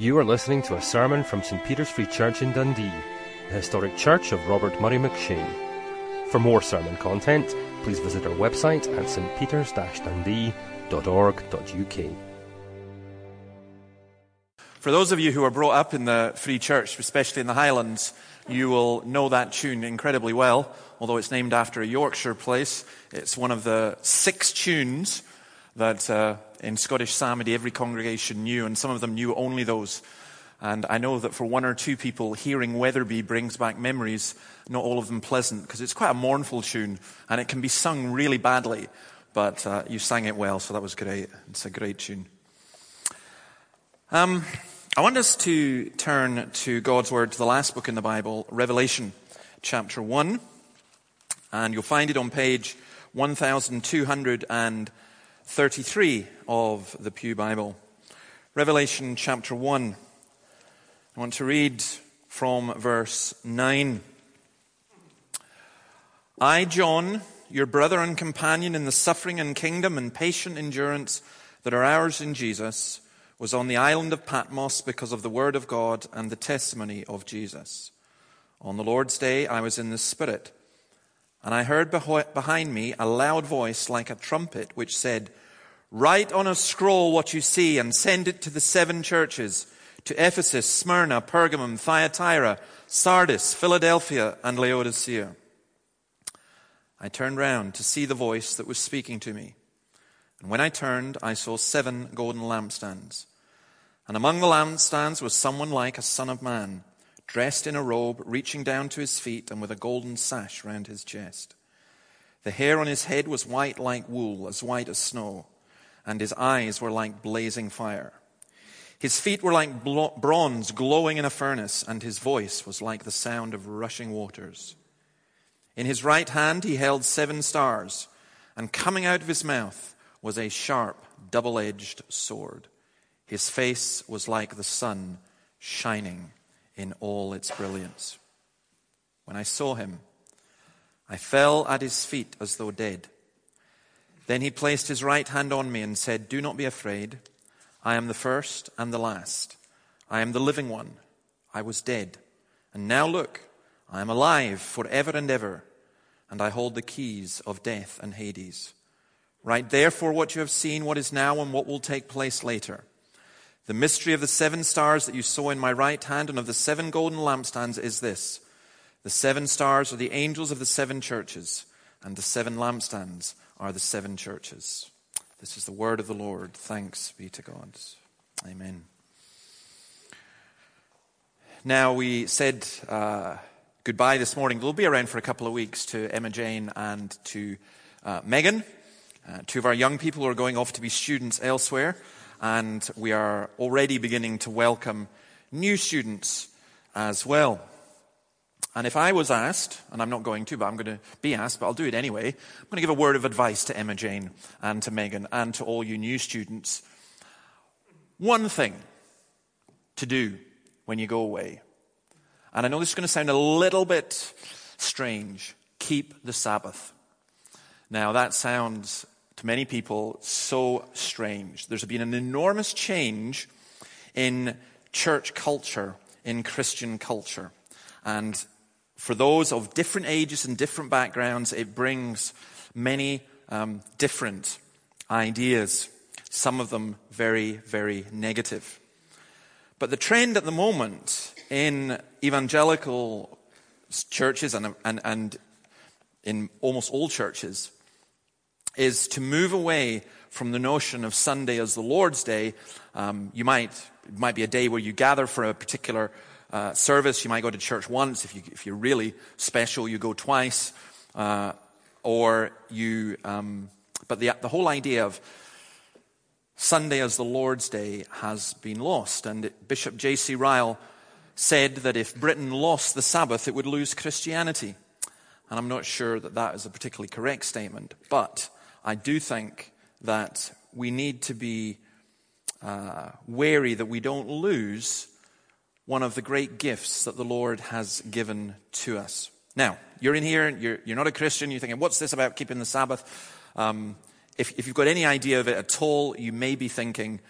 You are listening to a sermon from St Peter's Free Church in Dundee, the historic church of Robert Murray McCheyne. For more sermon content, please visit our website at stpeters-dundee.org.uk. For those of you who are brought up in the Free Church, especially in the Highlands, you will know that tune incredibly well, although it's named after a Yorkshire place. It's one of the six tunes that uh, in Scottish psalmody every congregation knew, and some of them knew only those. And I know that for one or two people, hearing Wetherby brings back memories, not all of them pleasant, because it's quite a mournful tune, and it can be sung really badly, but uh, you sang it well, so that was great. It's a great tune. Um, I want us to turn to God's Word, to the last book in the Bible, Revelation chapter 1, and you'll find it on page 1200 and 33 of the Pew Bible. Revelation chapter 1. I want to read from verse 9. I, John, your brother and companion in the suffering and kingdom and patient endurance that are ours in Jesus, was on the island of Patmos because of the word of God and the testimony of Jesus. On the Lord's day, I was in the Spirit, and I heard behind me a loud voice like a trumpet, which said, Write on a scroll what you see and send it to the seven churches to Ephesus, Smyrna, Pergamum, Thyatira, Sardis, Philadelphia, and Laodicea. I turned round to see the voice that was speaking to me. And when I turned, I saw seven golden lampstands. And among the lampstands was someone like a son of man, dressed in a robe reaching down to his feet and with a golden sash round his chest. The hair on his head was white like wool, as white as snow and his eyes were like blazing fire. His feet were like bronze glowing in a furnace, and his voice was like the sound of rushing waters. In his right hand he held seven stars, and coming out of his mouth was a sharp, double edged sword. His face was like the sun shining in all its brilliance. When I saw him, I fell at his feet as though dead. Then he placed his right hand on me and said, Do not be afraid. I am the first and the last. I am the living one. I was dead. And now look, I am alive forever and ever, and I hold the keys of death and Hades. Write therefore what you have seen, what is now, and what will take place later. The mystery of the seven stars that you saw in my right hand and of the seven golden lampstands is this. The seven stars are the angels of the seven churches, and the seven lampstands are the seven churches. This is the word of the Lord. Thanks be to God. Amen. Now, we said uh, goodbye this morning. We'll be around for a couple of weeks to Emma Jane and to uh, Megan. Uh, two of our young people who are going off to be students elsewhere, and we are already beginning to welcome new students as well. And if I was asked, and I'm not going to, but I'm going to be asked, but I'll do it anyway, I'm going to give a word of advice to Emma Jane and to Megan and to all you new students. One thing to do when you go away, and I know this is going to sound a little bit strange keep the Sabbath. Now, that sounds to many people so strange. There's been an enormous change in church culture, in Christian culture. And for those of different ages and different backgrounds, it brings many um, different ideas, some of them very, very negative. But the trend at the moment in evangelical churches and, and, and in almost all churches is to move away from the notion of Sunday as the Lord's Day. Um, you might, it might be a day where you gather for a particular uh, service. You might go to church once. If, you, if you're really special, you go twice. Uh, or you, um, but the, the whole idea of Sunday as the Lord's Day has been lost. And Bishop J.C. Ryle said that if Britain lost the Sabbath, it would lose Christianity. And I'm not sure that that is a particularly correct statement, but I do think that we need to be uh, wary that we don't lose one of the great gifts that the Lord has given to us. Now, you're in here, you're, you're not a Christian, you're thinking, what's this about keeping the Sabbath? Um, if, if, you've got any idea of it at all, you may be thinking,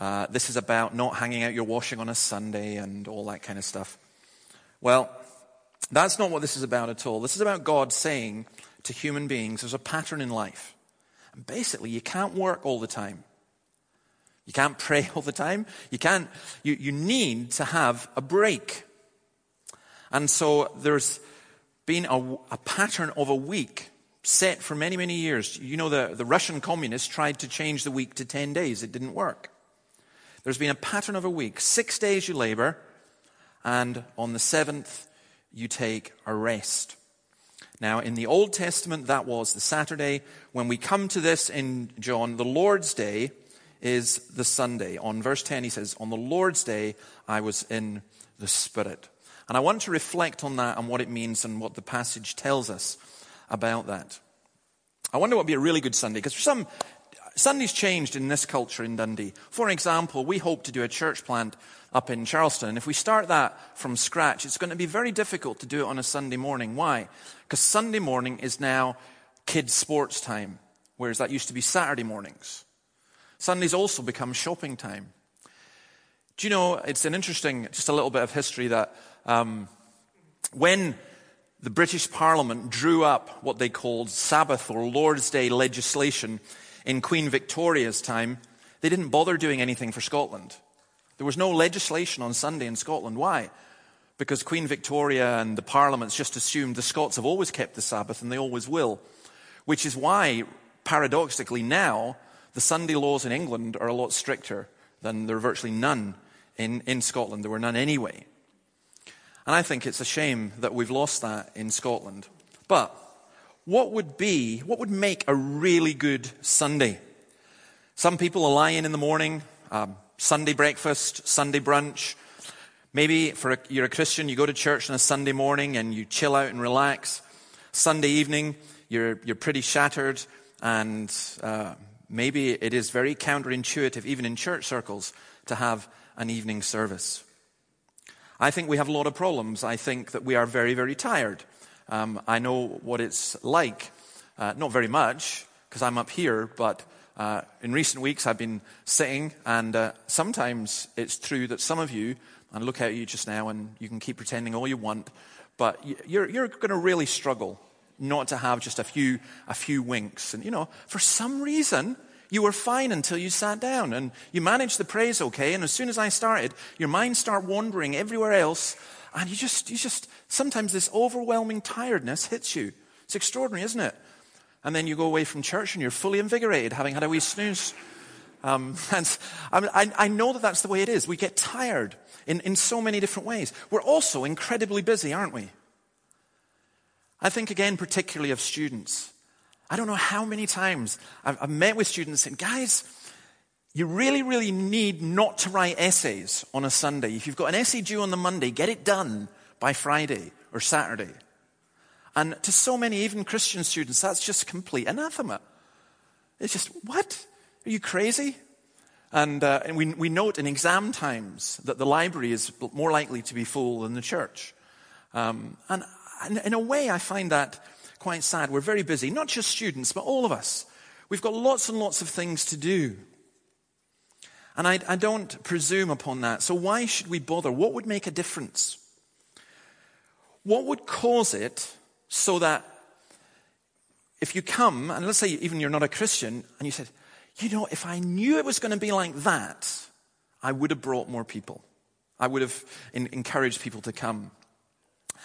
Uh, this is about not hanging out your washing on a Sunday and all that kind of stuff. Well, that's not what this is about at all. This is about God saying to human beings there's a pattern in life. And basically, you can't work all the time. You can't pray all the time. You can't, you, you need to have a break. And so there's been a, a pattern of a week set for many, many years. You know, the, the Russian communists tried to change the week to 10 days. It didn't work. There's been a pattern of a week. Six days you labor, and on the seventh, you take a rest. Now, in the Old Testament, that was the Saturday. When we come to this in John, the Lord's Day is the Sunday. On verse 10, he says, On the Lord's Day, I was in the Spirit. And I want to reflect on that and what it means and what the passage tells us about that. I wonder what would be a really good Sunday, because for some, Sunday's changed in this culture in Dundee. For example, we hope to do a church plant up in Charleston. And if we start that from scratch, it's going to be very difficult to do it on a Sunday morning. Why? Because Sunday morning is now kids' sports time, whereas that used to be Saturday mornings. Sunday's also become shopping time. Do you know, it's an interesting, just a little bit of history that um, when the British Parliament drew up what they called Sabbath or Lord's Day legislation in Queen Victoria's time, they didn't bother doing anything for Scotland. There was no legislation on Sunday in Scotland. Why? Because Queen Victoria and the parliaments just assumed the Scots have always kept the Sabbath and they always will. Which is why, paradoxically, now the Sunday laws in England are a lot stricter than there are virtually none in, in Scotland. There were none anyway. And I think it's a shame that we've lost that in Scotland. But what would be, what would make a really good Sunday? Some people are lying in the morning, um, Sunday breakfast, Sunday brunch. Maybe for a, you're a Christian, you go to church on a Sunday morning and you chill out and relax. Sunday evening, you're, you're pretty shattered and uh, maybe it is very counterintuitive, even in church circles, to have an evening service. I think we have a lot of problems. I think that we are very, very tired. Um, I know what it's like. Uh, not very much, because I'm up here, but uh, in recent weeks I've been sitting, and uh, sometimes it's true that some of you, and look at you just now, and you can keep pretending all you want, but you're, you're going to really struggle not to have just a few, a few winks. And, you know, for some reason, you were fine until you sat down and you managed the praise okay. And as soon as I started, your mind start wandering everywhere else. And you just, you just, sometimes this overwhelming tiredness hits you. It's extraordinary, isn't it? And then you go away from church and you're fully invigorated, having had a wee snooze. Um, and I, I know that that's the way it is. We get tired in, in so many different ways. We're also incredibly busy, aren't we? I think again, particularly of students. I don't know how many times I've, I've met with students and guys, you really, really need not to write essays on a Sunday. If you've got an essay due on the Monday, get it done by Friday or Saturday. And to so many, even Christian students, that's just complete anathema. It's just, what? Are you crazy? And, uh, and we, we note in exam times that the library is more likely to be full than the church. Um, and, and in a way, I find that quite sad. We're very busy, not just students, but all of us. We've got lots and lots of things to do. And I, I don't presume upon that. So why should we bother? What would make a difference? What would cause it so that if you come, and let's say even you're not a Christian, and you said, you know, if I knew it was going to be like that, I would have brought more people. I would have in, encouraged people to come.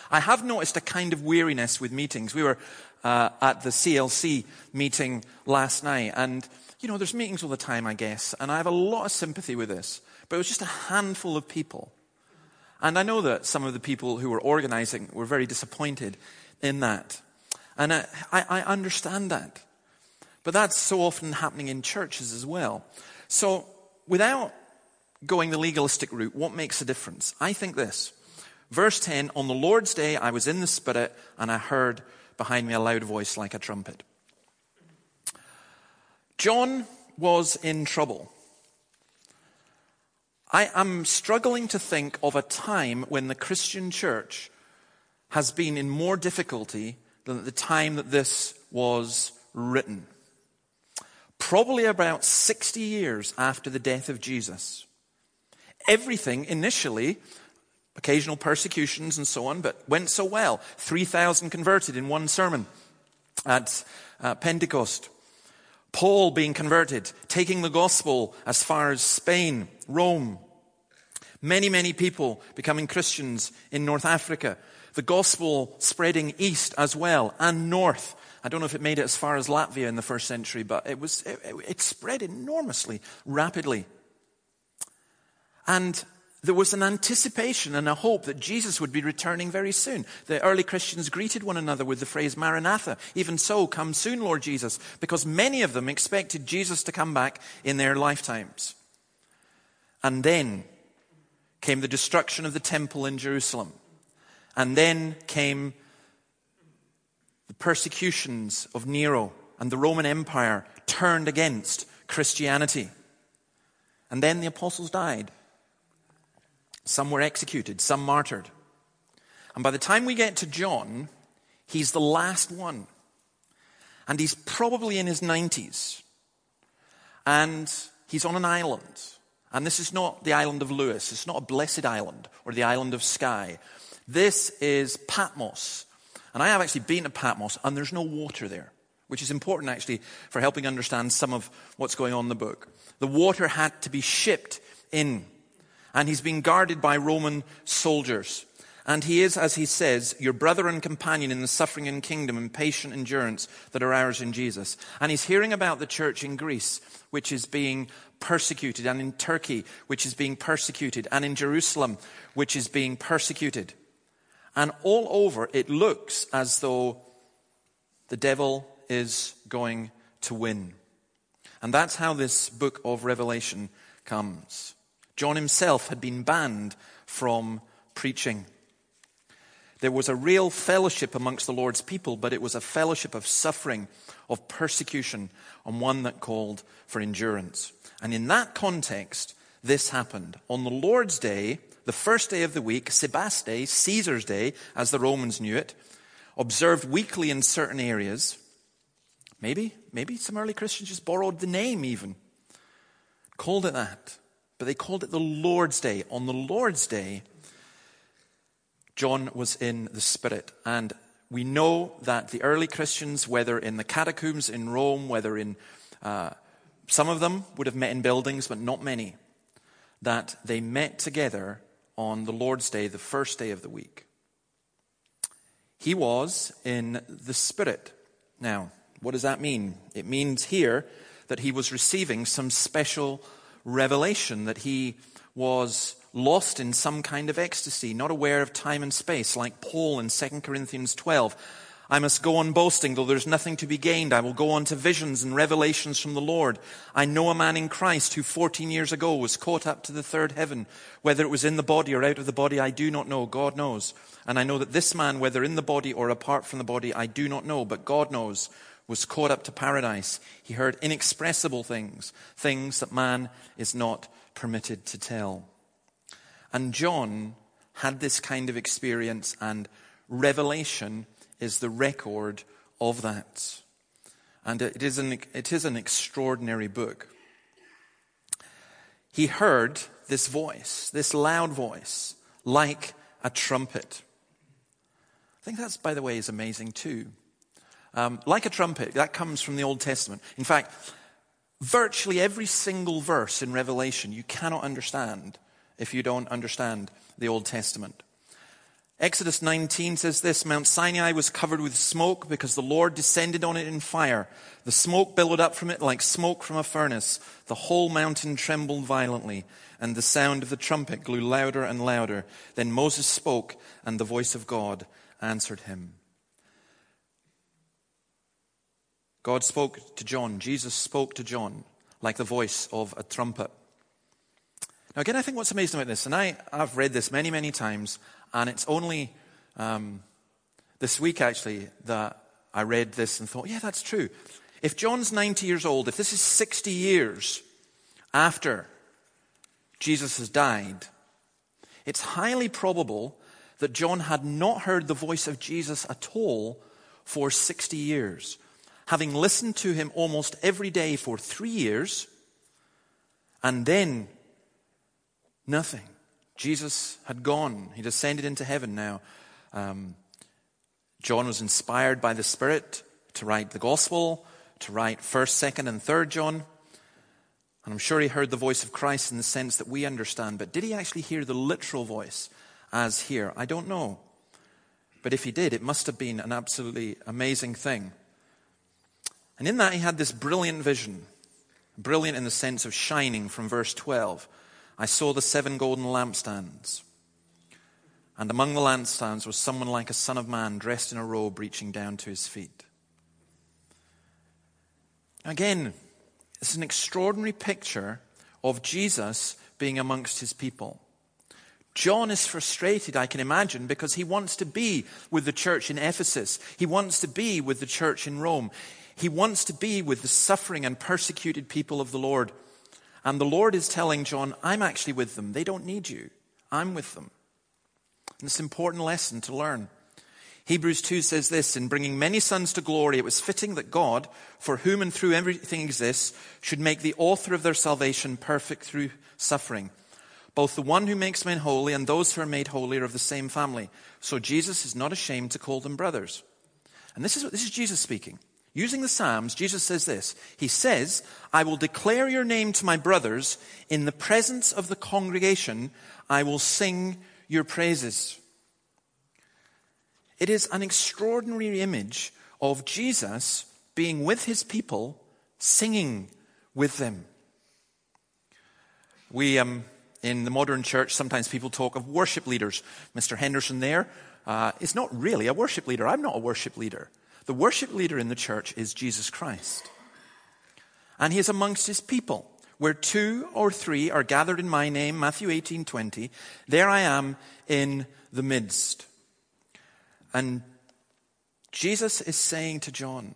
I have noticed a kind of weariness with meetings. We were uh, at the CLC meeting last night, and you know, there's meetings all the time, I guess, and I have a lot of sympathy with this. But it was just a handful of people. And I know that some of the people who were organizing were very disappointed in that. And I, I, I understand that. But that's so often happening in churches as well. So, without going the legalistic route, what makes a difference? I think this. Verse 10 On the Lord's day, I was in the Spirit, and I heard behind me a loud voice like a trumpet. John was in trouble. I am struggling to think of a time when the Christian church has been in more difficulty than at the time that this was written. probably about 60 years after the death of Jesus. Everything initially, occasional persecutions and so on, but went so well. 3,000 converted in one sermon at uh, Pentecost. Paul being converted, taking the gospel as far as Spain, Rome. Many, many people becoming Christians in North Africa. The gospel spreading east as well and north. I don't know if it made it as far as Latvia in the first century, but it was, it, it spread enormously, rapidly. And there was an anticipation and a hope that Jesus would be returning very soon. The early Christians greeted one another with the phrase Maranatha. Even so, come soon, Lord Jesus, because many of them expected Jesus to come back in their lifetimes. And then came the destruction of the temple in Jerusalem. And then came the persecutions of Nero and the Roman Empire turned against Christianity. And then the apostles died. Some were executed, some martyred. And by the time we get to John, he's the last one. And he's probably in his 90s. And he's on an island. And this is not the island of Lewis. It's not a blessed island or the island of Skye. This is Patmos. And I have actually been to Patmos, and there's no water there, which is important actually for helping understand some of what's going on in the book. The water had to be shipped in and he's being guarded by Roman soldiers. And he is, as he says, your brother and companion in the suffering and kingdom and patient endurance that are ours in Jesus. And he's hearing about the church in Greece, which is being persecuted, and in Turkey, which is being persecuted, and in Jerusalem, which is being persecuted. And all over, it looks as though the devil is going to win. And that's how this book of Revelation comes. John himself had been banned from preaching. There was a real fellowship amongst the Lord's people, but it was a fellowship of suffering, of persecution, and one that called for endurance. And in that context, this happened. On the Lord's Day, the first day of the week, Sebaste, Caesar's Day, as the Romans knew it, observed weekly in certain areas. Maybe, maybe some early Christians just borrowed the name even, called it that. But they called it the Lord's Day. On the Lord's Day, John was in the Spirit. And we know that the early Christians, whether in the catacombs in Rome, whether in uh, some of them would have met in buildings, but not many, that they met together on the Lord's Day, the first day of the week. He was in the Spirit. Now, what does that mean? It means here that he was receiving some special revelation that he was lost in some kind of ecstasy, not aware of time and space, like Paul in 2 Corinthians 12. I must go on boasting, though there's nothing to be gained. I will go on to visions and revelations from the Lord. I know a man in Christ who 14 years ago was caught up to the third heaven. Whether it was in the body or out of the body, I do not know. God knows. And I know that this man, whether in the body or apart from the body, I do not know, but God knows was caught up to paradise. He heard inexpressible things, things that man is not permitted to tell. And John had this kind of experience, and Revelation is the record of that. And it is an, it is an extraordinary book. He heard this voice, this loud voice, like a trumpet. I think that's, by the way, is amazing too. Um, like a trumpet, that comes from the Old Testament. In fact, virtually every single verse in Revelation you cannot understand if you don't understand the Old Testament. Exodus 19 says this Mount Sinai was covered with smoke because the Lord descended on it in fire. The smoke billowed up from it like smoke from a furnace. The whole mountain trembled violently, and the sound of the trumpet grew louder and louder. Then Moses spoke, and the voice of God answered him. God spoke to John, Jesus spoke to John like the voice of a trumpet. Now, again, I think what's amazing about this, and I, I've read this many, many times, and it's only um, this week actually that I read this and thought, yeah, that's true. If John's 90 years old, if this is 60 years after Jesus has died, it's highly probable that John had not heard the voice of Jesus at all for 60 years. Having listened to him almost every day for three years, and then nothing. Jesus had gone. He'd ascended into heaven now. Um, John was inspired by the Spirit to write the Gospel, to write 1st, 2nd, and 3rd John. And I'm sure he heard the voice of Christ in the sense that we understand. But did he actually hear the literal voice as here? I don't know. But if he did, it must have been an absolutely amazing thing. And in that, he had this brilliant vision. Brilliant in the sense of shining from verse 12. I saw the seven golden lampstands. And among the lampstands was someone like a son of man dressed in a robe reaching down to his feet. Again, it's an extraordinary picture of Jesus being amongst his people. John is frustrated, I can imagine, because he wants to be with the church in Ephesus. He wants to be with the church in Rome. He wants to be with the suffering and persecuted people of the Lord. And the Lord is telling John, I'm actually with them. They don't need you. I'm with them. And it's an important lesson to learn. Hebrews 2 says this In bringing many sons to glory, it was fitting that God, for whom and through everything exists, should make the author of their salvation perfect through suffering. Both the one who makes men holy and those who are made holy are of the same family. So Jesus is not ashamed to call them brothers. And this is, what this is Jesus speaking. Using the Psalms, Jesus says this. He says, I will declare your name to my brothers. In the presence of the congregation, I will sing your praises. It is an extraordinary image of Jesus being with his people, singing with them. We, um, in the modern church, sometimes people talk of worship leaders. Mr. Henderson there uh, is not really a worship leader. I'm not a worship leader. The worship leader in the church is Jesus Christ. And he is amongst his people. Where two or three are gathered in my name, Matthew 18 20, there I am in the midst. And Jesus is saying to John,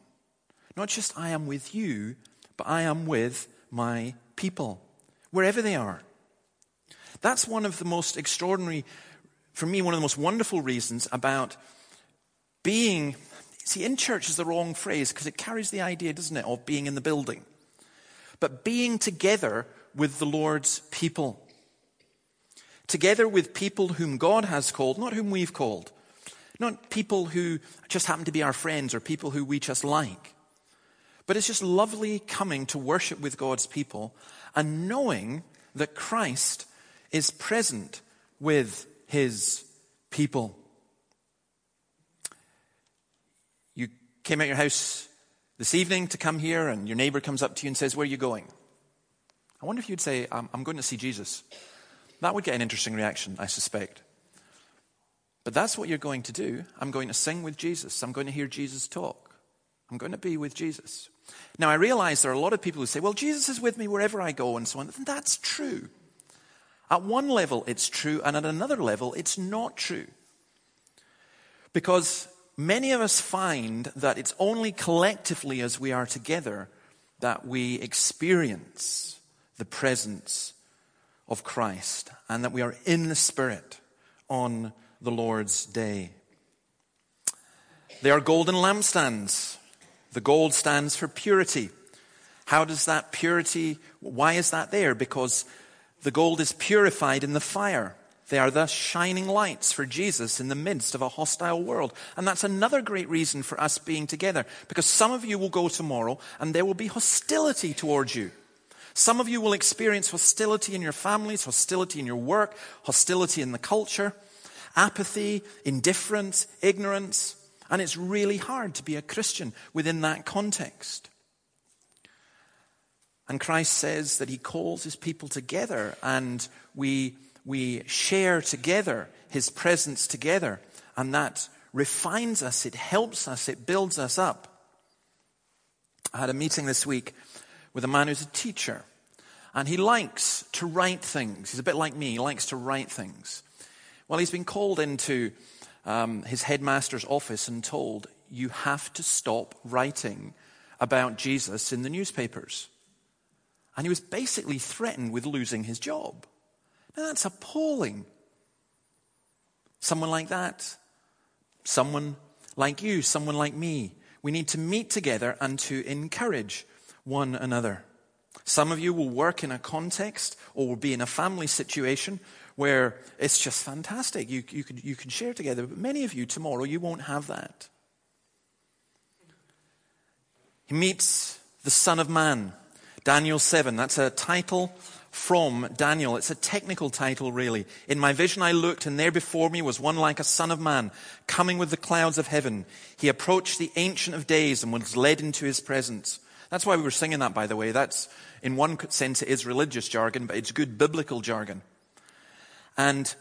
not just I am with you, but I am with my people, wherever they are. That's one of the most extraordinary, for me, one of the most wonderful reasons about being See, in church is the wrong phrase because it carries the idea, doesn't it, of being in the building. But being together with the Lord's people. Together with people whom God has called, not whom we've called. Not people who just happen to be our friends or people who we just like. But it's just lovely coming to worship with God's people and knowing that Christ is present with his people. Came out your house this evening to come here and your neighbor comes up to you and says, Where are you going? I wonder if you'd say, I'm, I'm going to see Jesus. That would get an interesting reaction, I suspect. But that's what you're going to do. I'm going to sing with Jesus. I'm going to hear Jesus talk. I'm going to be with Jesus. Now, I realize there are a lot of people who say, well, Jesus is with me wherever I go and so on. And that's true. At one level, it's true, and at another level, it's not true. Because many of us find that it's only collectively as we are together that we experience the presence of Christ and that we are in the Spirit on the Lord's day. They are golden lampstands. The gold stands for purity. How does that purity, why is that there? Because the gold is purified in the fire. They are thus shining lights for Jesus in the midst of a hostile world. And that's another great reason for us being together. Because some of you will go tomorrow and there will be hostility towards you. Some of you will experience hostility in your families, hostility in your work, hostility in the culture, apathy, indifference, ignorance. And it's really hard to be a Christian within that context. And Christ says that he calls his people together and we we share together his presence together, and that refines us, it helps us, it builds us up. I had a meeting this week with a man who's a teacher, and he likes to write things. He's a bit like me, he likes to write things. Well, he's been called into um, his headmaster's office and told, You have to stop writing about Jesus in the newspapers. And he was basically threatened with losing his job. That's appalling. Someone like that, someone like you, someone like me, we need to meet together and to encourage one another. Some of you will work in a context or will be in a family situation where it's just fantastic. You, you, can, you can share together. But many of you tomorrow, you won't have that. He meets the Son of Man. Daniel 7. That's a title from Daniel. It's a technical title, really. In my vision, I looked, and there before me was one like a son of man, coming with the clouds of heaven. He approached the Ancient of Days and was led into his presence. That's why we were singing that, by the way. That's, in one sense, it is religious jargon, but it's good biblical jargon. And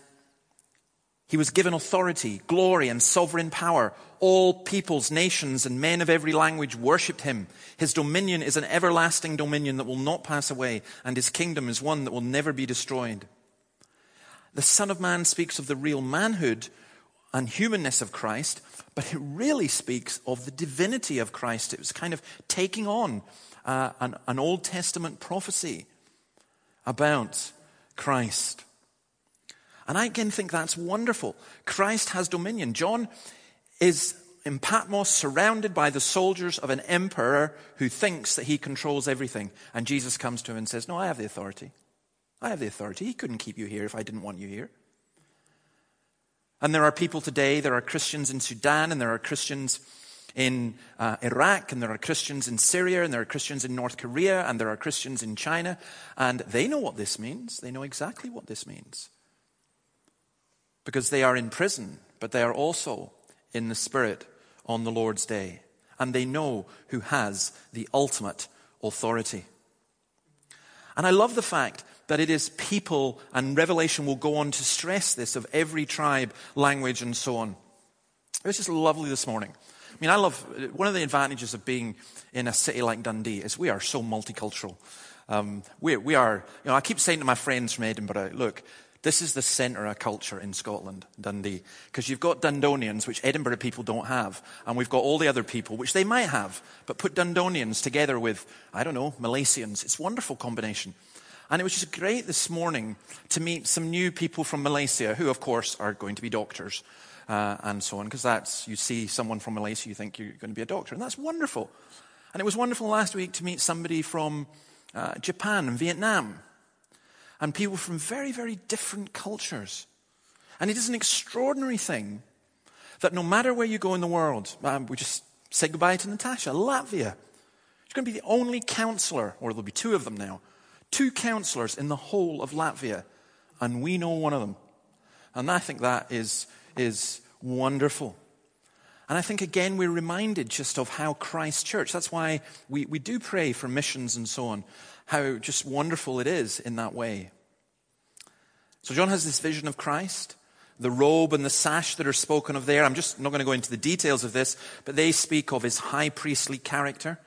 he was given authority, glory, and sovereign power. All peoples, nations, and men of every language worshipped him. His dominion is an everlasting dominion that will not pass away, and his kingdom is one that will never be destroyed. The Son of Man speaks of the real manhood and humanness of Christ, but it really speaks of the divinity of Christ. It was kind of taking on uh, an, an Old Testament prophecy about Christ. And I again think that's wonderful. Christ has dominion. John is in Patmos surrounded by the soldiers of an emperor who thinks that he controls everything. And Jesus comes to him and says, No, I have the authority. I have the authority. He couldn't keep you here if I didn't want you here. And there are people today, there are Christians in Sudan, and there are Christians in uh, Iraq, and there are Christians in Syria, and there are Christians in North Korea, and there are Christians in China, and they know what this means. They know exactly what this means because they are in prison, but they are also in the Spirit on the Lord's day. And they know who has the ultimate authority. And I love the fact that it is people, and Revelation will go on to stress this, of every tribe, language, and so on. It was just lovely this morning. I mean, I love, one of the advantages of being in a city like Dundee is we are so multicultural. Um, we, we are, you know, I keep saying to my friends from Edinburgh, look, this is the centre of culture in Scotland, Dundee. Because you've got Dundonians, which Edinburgh people don't have, and we've got all the other people, which they might have. But put Dundonians together with, I don't know, Malaysians. It's a wonderful combination. And it was just great this morning to meet some new people from Malaysia, who, of course, are going to be doctors uh, and so on. Because that's, you see someone from Malaysia, you think you're going to be a doctor. And that's wonderful. And it was wonderful last week to meet somebody from uh, Japan and Vietnam and people from very, very different cultures. And it is an extraordinary thing that no matter where you go in the world, um, we just say goodbye to Natasha, Latvia. She's going to be the only counselor, or there'll be two of them now, two counselors in the whole of Latvia, and we know one of them. And I think that is, is wonderful. And I think again we're reminded just of how Christ Church, that's why we, we do pray for missions and so on how just wonderful it is in that way. So John has this vision of Christ. The robe and the sash that are spoken of there, I'm just not going to go into the details of this, but they speak of his high priestly character.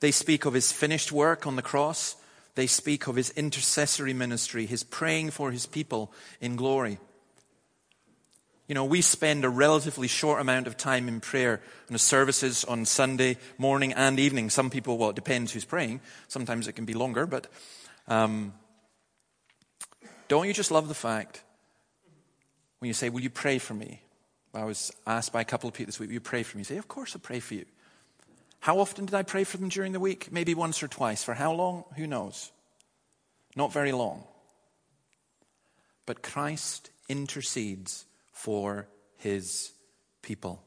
They speak of his finished work on the cross. They speak of his intercessory ministry, his praying for his people in glory. You know, we spend a relatively short amount of time in prayer in the services on Sunday morning and evening. Some people, well, it depends who's praying. Sometimes it can be longer, but um, don't you just love the fact when you say, Will you pray for me? I was asked by a couple of people this week, Will you pray for me? You say, Of course I'll pray for you. How often did I pray for them during the week? Maybe once or twice. For how long? Who knows? Not very long. But Christ intercedes for his people.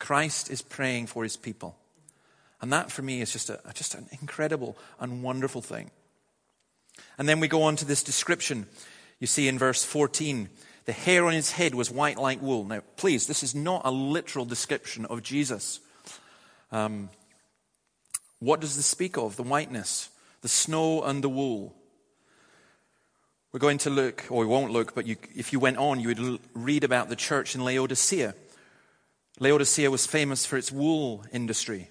Christ is praying for his people. And that for me is just, a, just an incredible and wonderful thing. And then we go on to this description. You see in verse 14, the hair on his head was white like wool. Now, please, this is not a literal description of Jesus. Um, what does this speak of? The whiteness, the snow and the wool. We're going to look, or we won't look, but you, if you went on, you would l- read about the church in Laodicea. Laodicea was famous for its wool industry.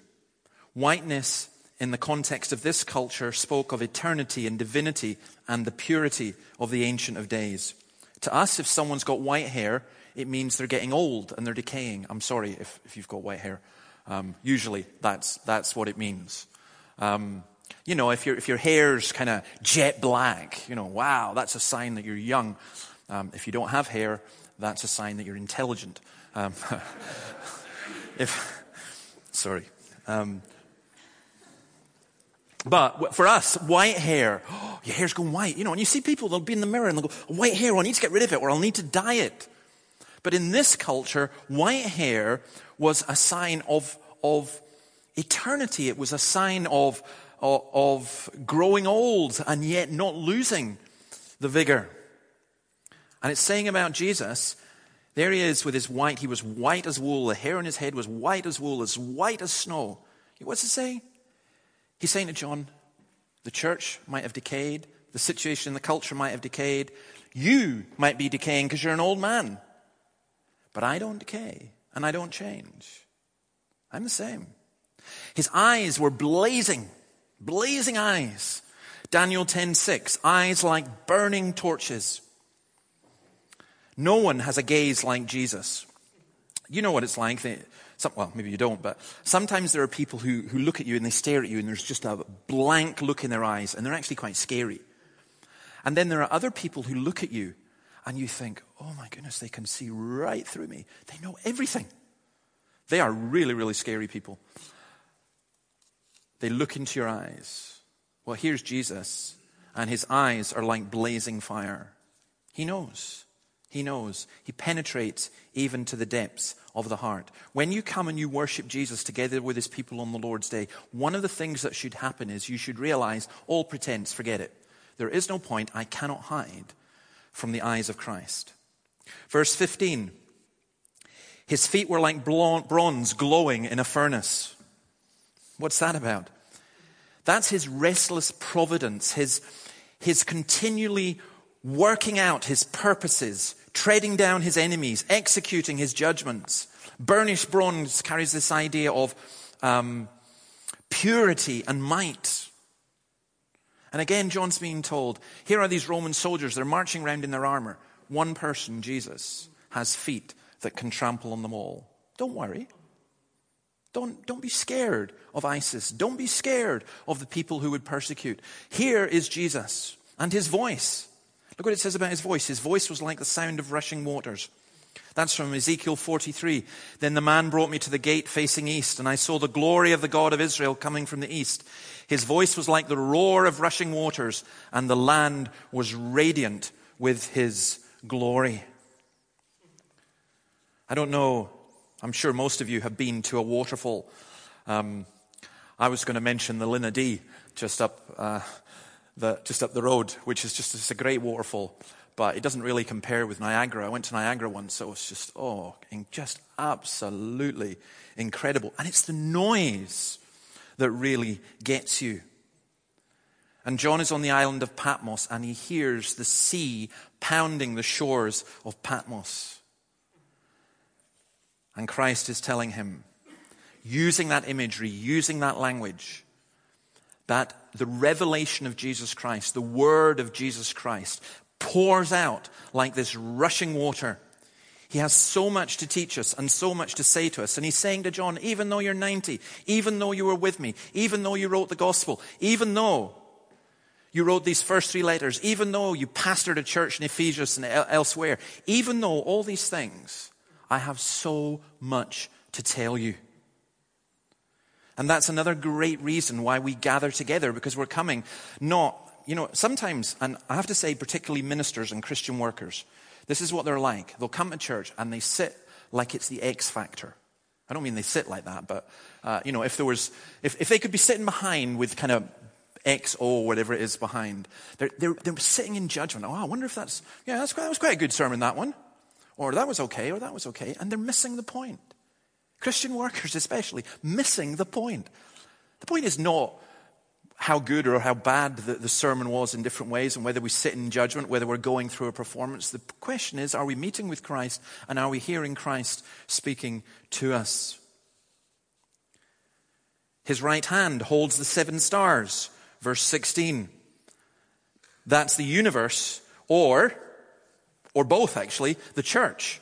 Whiteness, in the context of this culture, spoke of eternity and divinity and the purity of the Ancient of Days. To us, if someone's got white hair, it means they're getting old and they're decaying. I'm sorry if, if you've got white hair. Um, usually, that's, that's what it means. Um, you know, if, if your hair's kind of jet black, you know, wow, that's a sign that you're young. Um, if you don't have hair, that's a sign that you're intelligent. Um, if, Sorry. Um, but for us, white hair, oh, your hair's going white. You know, and you see people, they'll be in the mirror and they'll go, white hair, well, I need to get rid of it or I'll need to dye it. But in this culture, white hair was a sign of, of eternity. It was a sign of, of, growing old and yet not losing the vigor. And it's saying about Jesus, there he is with his white, he was white as wool, the hair on his head was white as wool, as white as snow. What's it say? He's saying to John, the church might have decayed, the situation the culture might have decayed, you might be decaying because you're an old man. But I don't decay and I don't change. I'm the same. His eyes were blazing, blazing eyes. Daniel 10:6, eyes like burning torches. No one has a gaze like Jesus. You know what it's like. They, some, well, maybe you don't, but sometimes there are people who, who look at you and they stare at you and there's just a blank look in their eyes and they're actually quite scary. And then there are other people who look at you and you think, oh my goodness, they can see right through me. They know everything. They are really, really scary people. They look into your eyes. Well, here's Jesus, and his eyes are like blazing fire. He knows. He knows. He penetrates even to the depths of the heart. When you come and you worship Jesus together with his people on the Lord's day, one of the things that should happen is you should realize all pretense, forget it. There is no point. I cannot hide from the eyes of Christ. Verse 15 His feet were like bronze glowing in a furnace. What's that about? That's his restless providence, his, his continually working out his purposes, treading down his enemies, executing his judgments. Burnished bronze carries this idea of um, purity and might. And again, John's being told here are these Roman soldiers, they're marching around in their armor. One person, Jesus, has feet that can trample on them all. Don't worry. Don't, don't be scared of ISIS. Don't be scared of the people who would persecute. Here is Jesus and his voice. Look what it says about his voice. His voice was like the sound of rushing waters. That's from Ezekiel 43. Then the man brought me to the gate facing east, and I saw the glory of the God of Israel coming from the east. His voice was like the roar of rushing waters, and the land was radiant with his glory. I don't know. I'm sure most of you have been to a waterfall. Um, I was going to mention the Linn o' Dee just up uh, the, just up the road, which is just it's a great waterfall, but it doesn't really compare with Niagara. I went to Niagara once, so it's just, oh, just absolutely incredible. And it's the noise that really gets you. And John is on the island of Patmos and he hears the sea pounding the shores of Patmos. And Christ is telling him, using that imagery, using that language, that the revelation of Jesus Christ, the word of Jesus Christ, pours out like this rushing water. He has so much to teach us and so much to say to us. And he's saying to John, even though you're 90, even though you were with me, even though you wrote the gospel, even though you wrote these first three letters, even though you pastored a church in Ephesus and elsewhere, even though all these things, I have so much to tell you. And that's another great reason why we gather together because we're coming not, you know, sometimes, and I have to say, particularly ministers and Christian workers, this is what they're like. They'll come to church and they sit like it's the X factor. I don't mean they sit like that, but, uh, you know, if there was, if, if they could be sitting behind with kind of XO, whatever it is behind, they're, they're, they're sitting in judgment. Oh, I wonder if that's, yeah, that's, quite, that was quite a good sermon, that one. Or that was okay, or that was okay. And they're missing the point. Christian workers, especially, missing the point. The point is not how good or how bad the, the, sermon was in different ways and whether we sit in judgment, whether we're going through a performance. The question is, are we meeting with Christ and are we hearing Christ speaking to us? His right hand holds the seven stars. Verse 16. That's the universe or, or both actually, the church.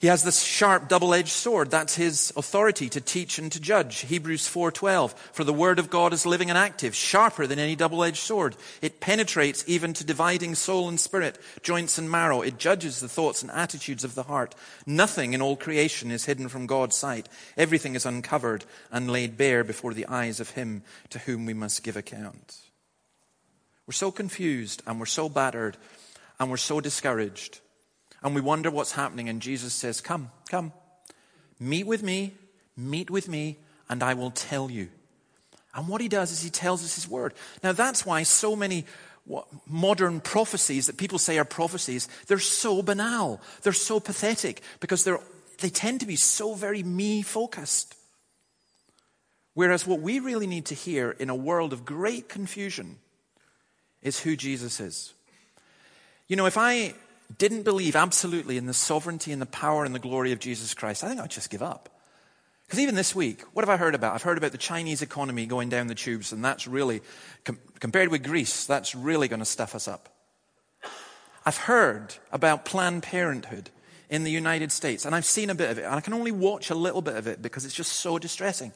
He has this sharp double-edged sword. That's his authority to teach and to judge. Hebrews 4:12. For the word of God is living and active, sharper than any double-edged sword. It penetrates even to dividing soul and spirit, joints and marrow. It judges the thoughts and attitudes of the heart. Nothing in all creation is hidden from God's sight. Everything is uncovered and laid bare before the eyes of him to whom we must give account. We're so confused and we're so battered and we're so discouraged and we wonder what's happening. And Jesus says, Come, come, meet with me, meet with me, and I will tell you. And what he does is he tells us his word. Now, that's why so many modern prophecies that people say are prophecies, they're so banal. They're so pathetic because they're, they tend to be so very me focused. Whereas what we really need to hear in a world of great confusion is who Jesus is. You know, if I didn't believe absolutely in the sovereignty and the power and the glory of Jesus Christ, I think I'd just give up. Because even this week, what have I heard about? I've heard about the Chinese economy going down the tubes, and that's really, com- compared with Greece, that's really going to stuff us up. I've heard about Planned Parenthood in the United States, and I've seen a bit of it, and I can only watch a little bit of it because it's just so distressing.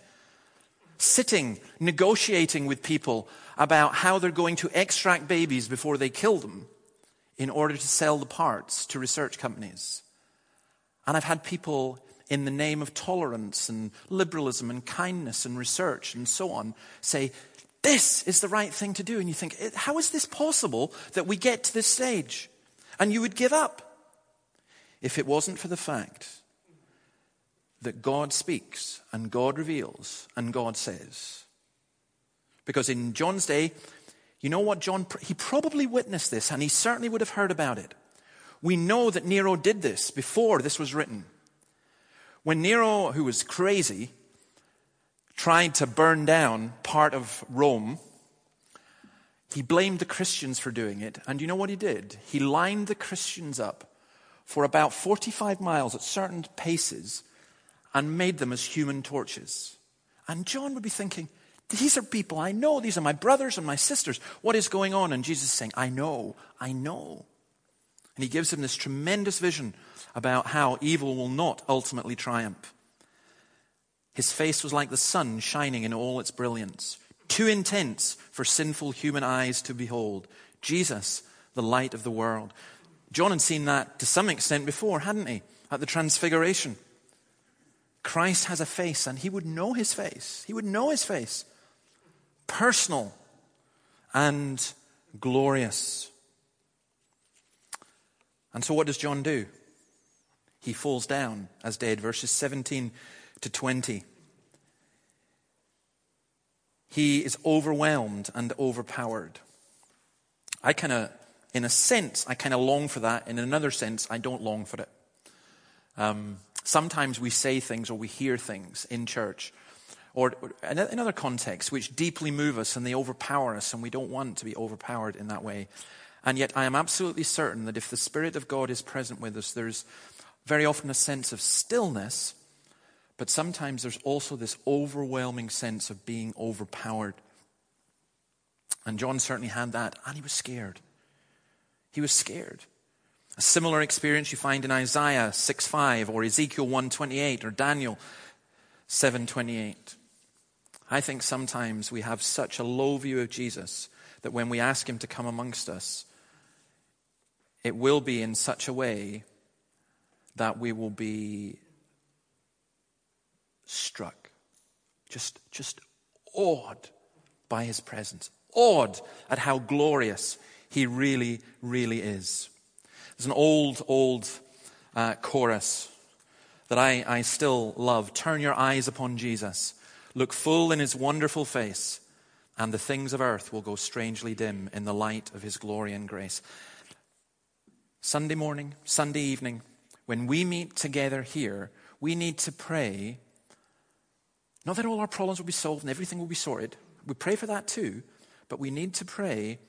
Sitting, negotiating with people about how they're going to extract babies before they kill them in order to sell the parts to research companies. And I've had people in the name of tolerance and liberalism and kindness and research and so on say, this is the right thing to do. And you think, eh, how is this possible that we get to this stage? And you would give up if it wasn't for the fact that God speaks and God reveals and God says. Because in John's day, you know what, John? He probably witnessed this and he certainly would have heard about it. We know that Nero did this before this was written. When Nero, who was crazy, tried to burn down part of Rome, he blamed the Christians for doing it. And you know what he did? He lined the Christians up for about 45 miles at certain paces and made them as human torches. And John would be thinking, these are people I know. These are my brothers and my sisters. What is going on? And Jesus is saying, I know, I know. And he gives him this tremendous vision about how evil will not ultimately triumph. His face was like the sun shining in all its brilliance, too intense for sinful human eyes to behold. Jesus, the light of the world. John had seen that to some extent before, hadn't he? At the Transfiguration. Christ has a face, and he would know his face. He would know his face personal and glorious. And so, what does John do? He falls down as dead, verses 17 to 20. He is overwhelmed and overpowered. I kind of, in a sense, I kind of long for that. In another sense, I don't long for it. Um, sometimes we say things or we hear things in church or in other contexts which deeply move us and they overpower us, and we don't want to be overpowered in that way. And yet, I am absolutely certain that if the Spirit of God is present with us, there's very often a sense of stillness, but sometimes there's also this overwhelming sense of being overpowered. And John certainly had that, and he was scared. He was scared. A similar experience you find in Isaiah 6:5 or Ezekiel 1:28 or Daniel 7:28. I think sometimes we have such a low view of Jesus that when we ask him to come amongst us, it will be in such a way that we will be struck, just, just awed by his presence, awed at how glorious he really, really is. There's an old, old uh, chorus that I, I still love. Turn your eyes upon Jesus Look full in his wonderful face, and the things of earth will go strangely dim in the light of his glory and grace. Sunday morning, Sunday evening, when we meet together here, we need to pray. Not that all our problems will be solved and everything will be sorted. We pray for that too. But we need to pray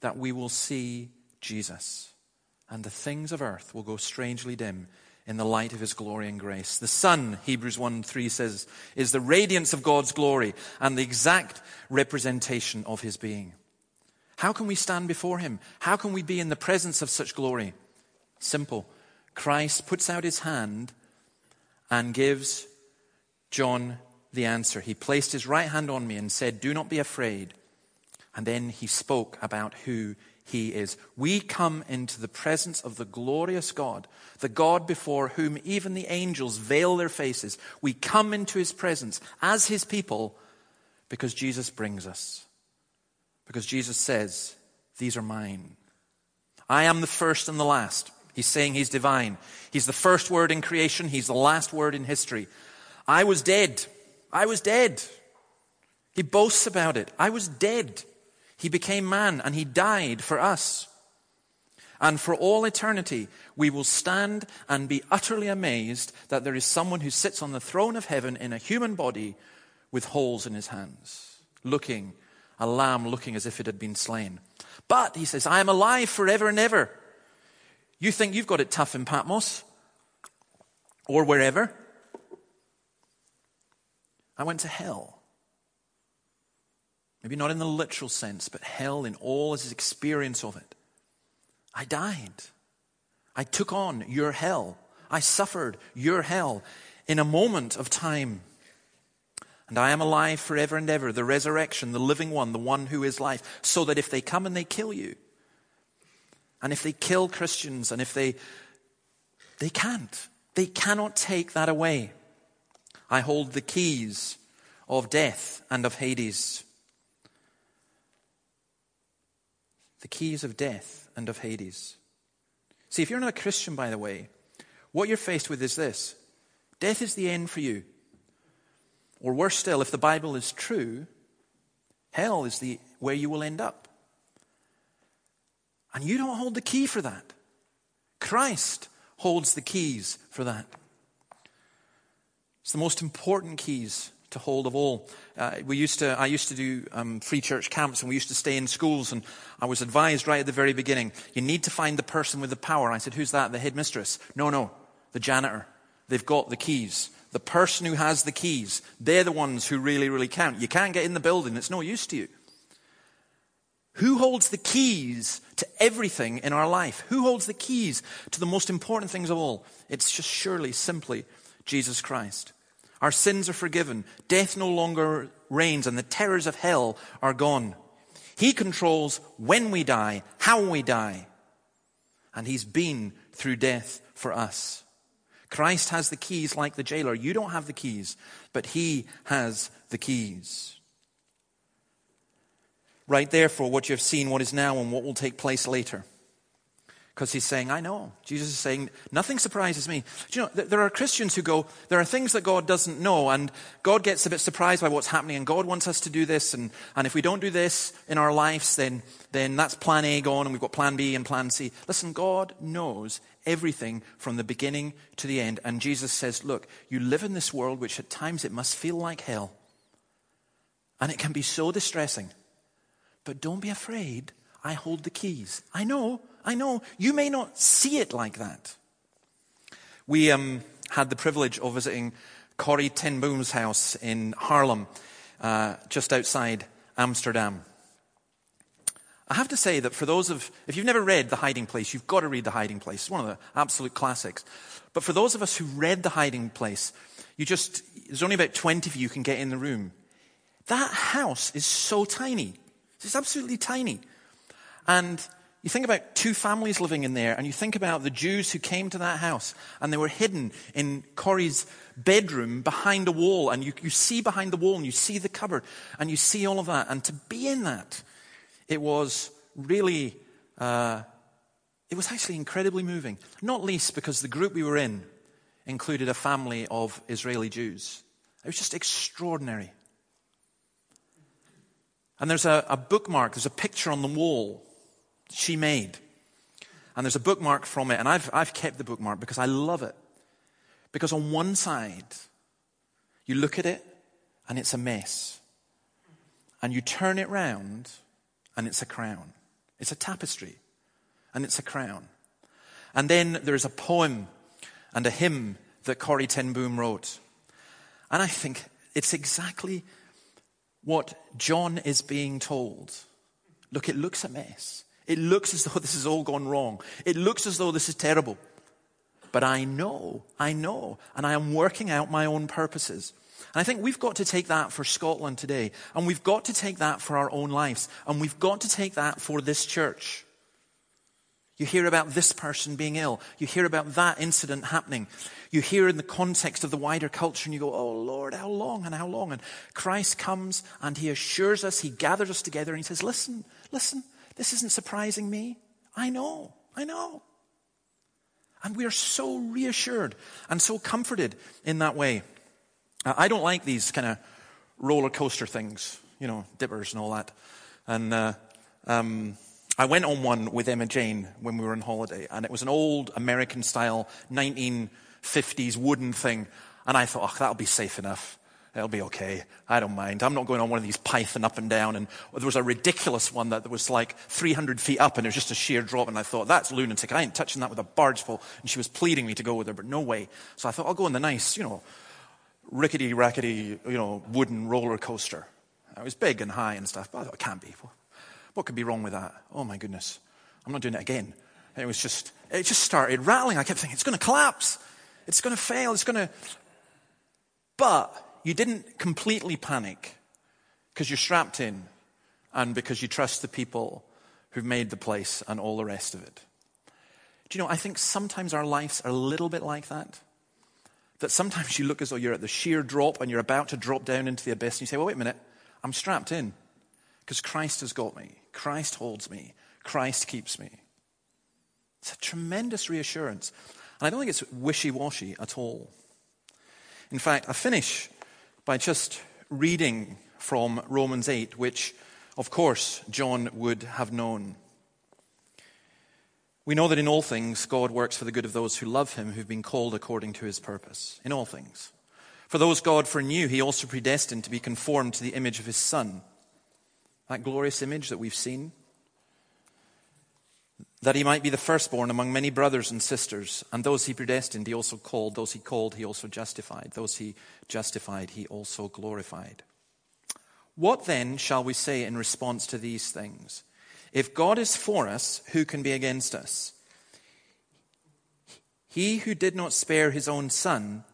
that we will see Jesus and the things of earth will go strangely dim in the light of his glory and grace. The Son, Hebrews 1 3 says, is the radiance of God's glory and the exact representation of his being. How can we stand before him? How can we be in the presence of such glory? Simple. Christ puts out his hand and gives John the answer. He placed his right hand on me and said, Do not be afraid. And then he spoke about who he is. We come into the presence of the glorious God, the God before whom even the angels veil their faces. We come into his presence as his people because Jesus brings us. Because Jesus says, These are mine. I am the first and the last. He's saying he's divine. He's the first word in creation, he's the last word in history. I was dead. I was dead. He boasts about it. I was dead. He became man and he died for us. And for all eternity, we will stand and be utterly amazed that there is someone who sits on the throne of heaven in a human body with holes in his hands, looking, a lamb looking as if it had been slain. But, he says, I am alive forever and ever. You think you've got it tough in Patmos or wherever? I went to hell. Maybe not in the literal sense, but hell in all his experience of it. I died. I took on your hell. I suffered your hell in a moment of time. And I am alive forever and ever, the resurrection, the living one, the one who is life, so that if they come and they kill you, and if they kill Christians, and if they, they can't, they cannot take that away. I hold the keys of death and of Hades. The keys of death and of Hades. See, if you're not a Christian, by the way, what you're faced with is this death is the end for you. Or worse still, if the Bible is true, hell is the where you will end up. And you don't hold the key for that. Christ holds the keys for that. It's the most important keys to hold of all. Uh, we used to, I used to do um, free church camps and we used to stay in schools and I was advised right at the very beginning, you need to find the person with the power. I said, who's that? The headmistress? No, no, the janitor. They've got the keys. The person who has the keys, they're the ones who really, really count. You can't get in the building. It's no use to you. Who holds the keys to everything in our life? Who holds the keys to the most important things of all? It's just surely, simply Jesus Christ. Our sins are forgiven. Death no longer reigns, and the terrors of hell are gone. He controls when we die, how we die. And He's been through death for us. Christ has the keys like the jailer. You don't have the keys, but He has the keys. Right, therefore, what you have seen, what is now, and what will take place later. Because he's saying, I know. Jesus is saying, nothing surprises me. Do you know, there are Christians who go, there are things that God doesn't know, and God gets a bit surprised by what's happening, and God wants us to do this, and, and if we don't do this in our lives, then, then that's plan A gone, and we've got plan B and plan C. Listen, God knows everything from the beginning to the end. And Jesus says, look, you live in this world which at times it must feel like hell. And it can be so distressing. But don't be afraid. I hold the keys. I know I know you may not see it like that. We um, had the privilege of visiting Corrie ten Boom's house in Haarlem, uh, just outside Amsterdam. I have to say that for those of, if you've never read The Hiding Place, you've got to read The Hiding Place. It's one of the absolute classics. But for those of us who read The Hiding Place, you just, there's only about 20 of you can get in the room. That house is so tiny. It's absolutely tiny. And you think about two families living in there, and you think about the Jews who came to that house, and they were hidden in Corrie's bedroom behind a wall, and you, you see behind the wall, and you see the cupboard, and you see all of that. And to be in that, it was really, uh, it was actually incredibly moving. Not least because the group we were in included a family of Israeli Jews. It was just extraordinary. And there's a, a bookmark, there's a picture on the wall she made. And there's a bookmark from it, and I've, I've kept the bookmark because I love it. Because on one side, you look at it, and it's a mess. And you turn it round, and it's a crown. It's a tapestry, and it's a crown. And then there's a poem and a hymn that Corrie ten Boom wrote. And I think it's exactly what John is being told. Look, it looks a mess. It looks as though this has all gone wrong. It looks as though this is terrible. but I know, I know, and I am working out my own purposes. And I think we've got to take that for Scotland today, and we've got to take that for our own lives, and we've got to take that for this church. You hear about this person being ill. You hear about that incident happening. You hear in the context of the wider culture and you go, Oh Lord, how long and how long? And Christ comes and he assures us, he gathers us together and he says, Listen, listen, this isn't surprising me. I know, I know. And we are so reassured and so comforted in that way. I don't like these kind of roller coaster things, you know, dippers and all that. And, uh, um, I went on one with Emma Jane when we were on holiday, and it was an old American style 1950s wooden thing. And I thought, oh, that'll be safe enough. It'll be okay. I don't mind. I'm not going on one of these python up and down. And there was a ridiculous one that was like 300 feet up and it was just a sheer drop. And I thought, that's lunatic. I ain't touching that with a barge pole. And she was pleading me to go with her, but no way. So I thought, I'll go on the nice, you know, rickety, rackety, you know, wooden roller coaster. It was big and high and stuff, but I thought, it can't be. What could be wrong with that? Oh my goodness. I'm not doing it again. it was just, it just started rattling. I kept thinking, it's going to collapse. It's going to fail. It's going to. But you didn't completely panic because you're strapped in and because you trust the people who've made the place and all the rest of it. Do you know, I think sometimes our lives are a little bit like that. That sometimes you look as though you're at the sheer drop and you're about to drop down into the abyss and you say, well, wait a minute, I'm strapped in because Christ has got me. Christ holds me. Christ keeps me. It's a tremendous reassurance. And I don't think it's wishy washy at all. In fact, I finish by just reading from Romans 8, which, of course, John would have known. We know that in all things God works for the good of those who love him, who've been called according to his purpose. In all things. For those God foreknew, he also predestined to be conformed to the image of his Son that glorious image that we've seen, that he might be the firstborn among many brothers and sisters. And those he predestined, he also called. Those he called, he also justified. Those he justified, he also glorified. What then shall we say in response to these things? If God is for us, who can be against us? He who did not spare his own son,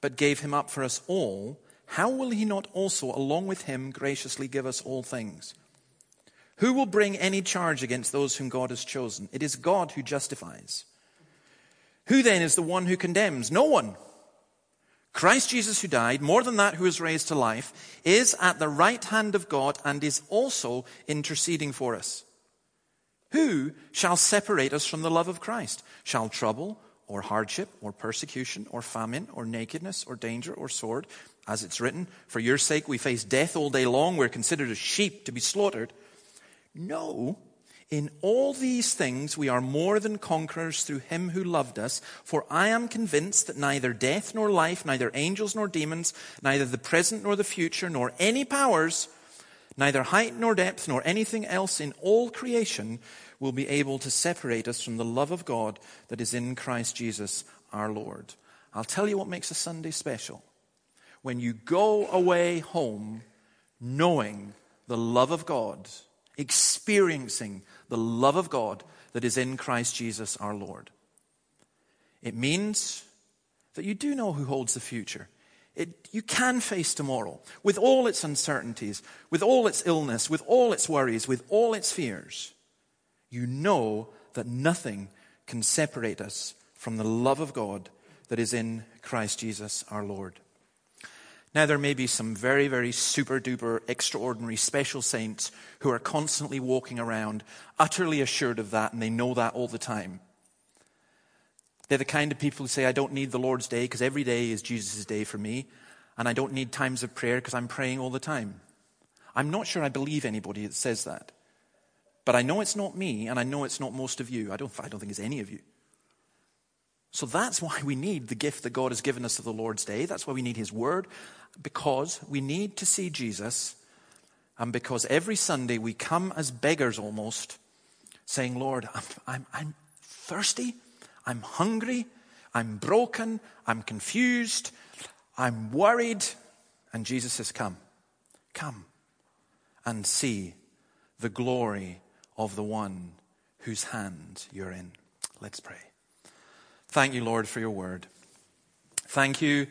but gave him up for us all, how will he not also, along with him, graciously give us all things? Who will bring any charge against those whom God has chosen? It is God who justifies. Who then is the one who condemns? No one. Christ Jesus, who died, more than that, who is raised to life, is at the right hand of God and is also interceding for us. Who shall separate us from the love of Christ? Shall trouble or hardship or persecution or famine or nakedness or danger or sword? As it's written, for your sake we face death all day long. We're considered as sheep to be slaughtered. No, in all these things we are more than conquerors through him who loved us. For I am convinced that neither death nor life, neither angels nor demons, neither the present nor the future, nor any powers, neither height nor depth, nor anything else in all creation will be able to separate us from the love of God that is in Christ Jesus our Lord. I'll tell you what makes a Sunday special. When you go away home knowing the love of God experiencing the love of God that is in Christ Jesus our Lord. It means that you do know who holds the future. It, you can face tomorrow with all its uncertainties, with all its illness, with all its worries, with all its fears. You know that nothing can separate us from the love of God that is in Christ Jesus our Lord. Now, there may be some very, very super duper, extraordinary, special saints who are constantly walking around, utterly assured of that, and they know that all the time. They're the kind of people who say, I don't need the Lord's day because every day is Jesus' day for me, and I don't need times of prayer because I'm praying all the time. I'm not sure I believe anybody that says that. But I know it's not me, and I know it's not most of you. I don't, I don't think it's any of you. So that's why we need the gift that God has given us of the Lord's Day. That's why we need His Word because we need to see Jesus, and because every Sunday we come as beggars almost, saying, Lord, I'm, I'm, I'm thirsty, I'm hungry, I'm broken, I'm confused, I'm worried. And Jesus says, Come, come and see the glory of the one whose hand you're in. Let's pray. Thank you, Lord, for your word. Thank you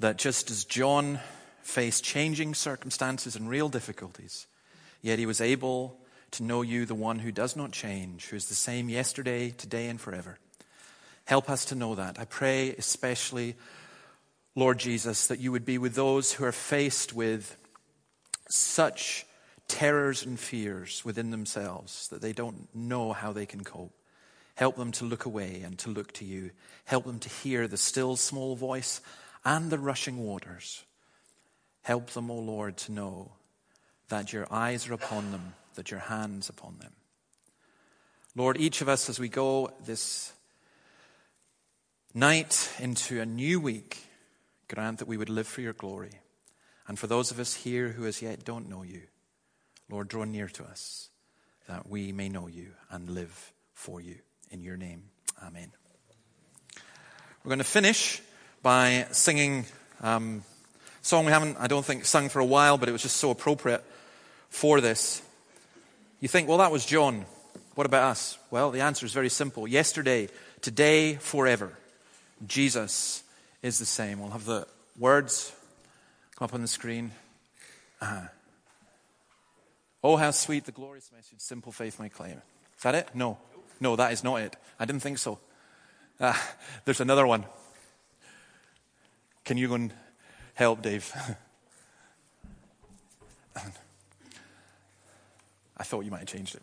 that just as John faced changing circumstances and real difficulties, yet he was able to know you, the one who does not change, who is the same yesterday, today, and forever. Help us to know that. I pray especially, Lord Jesus, that you would be with those who are faced with such terrors and fears within themselves that they don't know how they can cope. Help them to look away and to look to you. Help them to hear the still small voice and the rushing waters. Help them, O Lord, to know that your eyes are upon them, that your hands upon them. Lord, each of us as we go this night into a new week, grant that we would live for your glory. And for those of us here who as yet don't know you, Lord, draw near to us that we may know you and live for you. In your name, amen. We're going to finish by singing um, a song we haven't, I don't think, sung for a while, but it was just so appropriate for this. You think, well, that was John. What about us? Well, the answer is very simple. Yesterday, today, forever. Jesus is the same. We'll have the words come up on the screen. Uh-huh. Oh, how sweet the glorious message simple faith may claim. Is that it? No. No, that is not it. I didn't think so. Ah, there's another one. Can you go and help, Dave? I thought you might have changed it.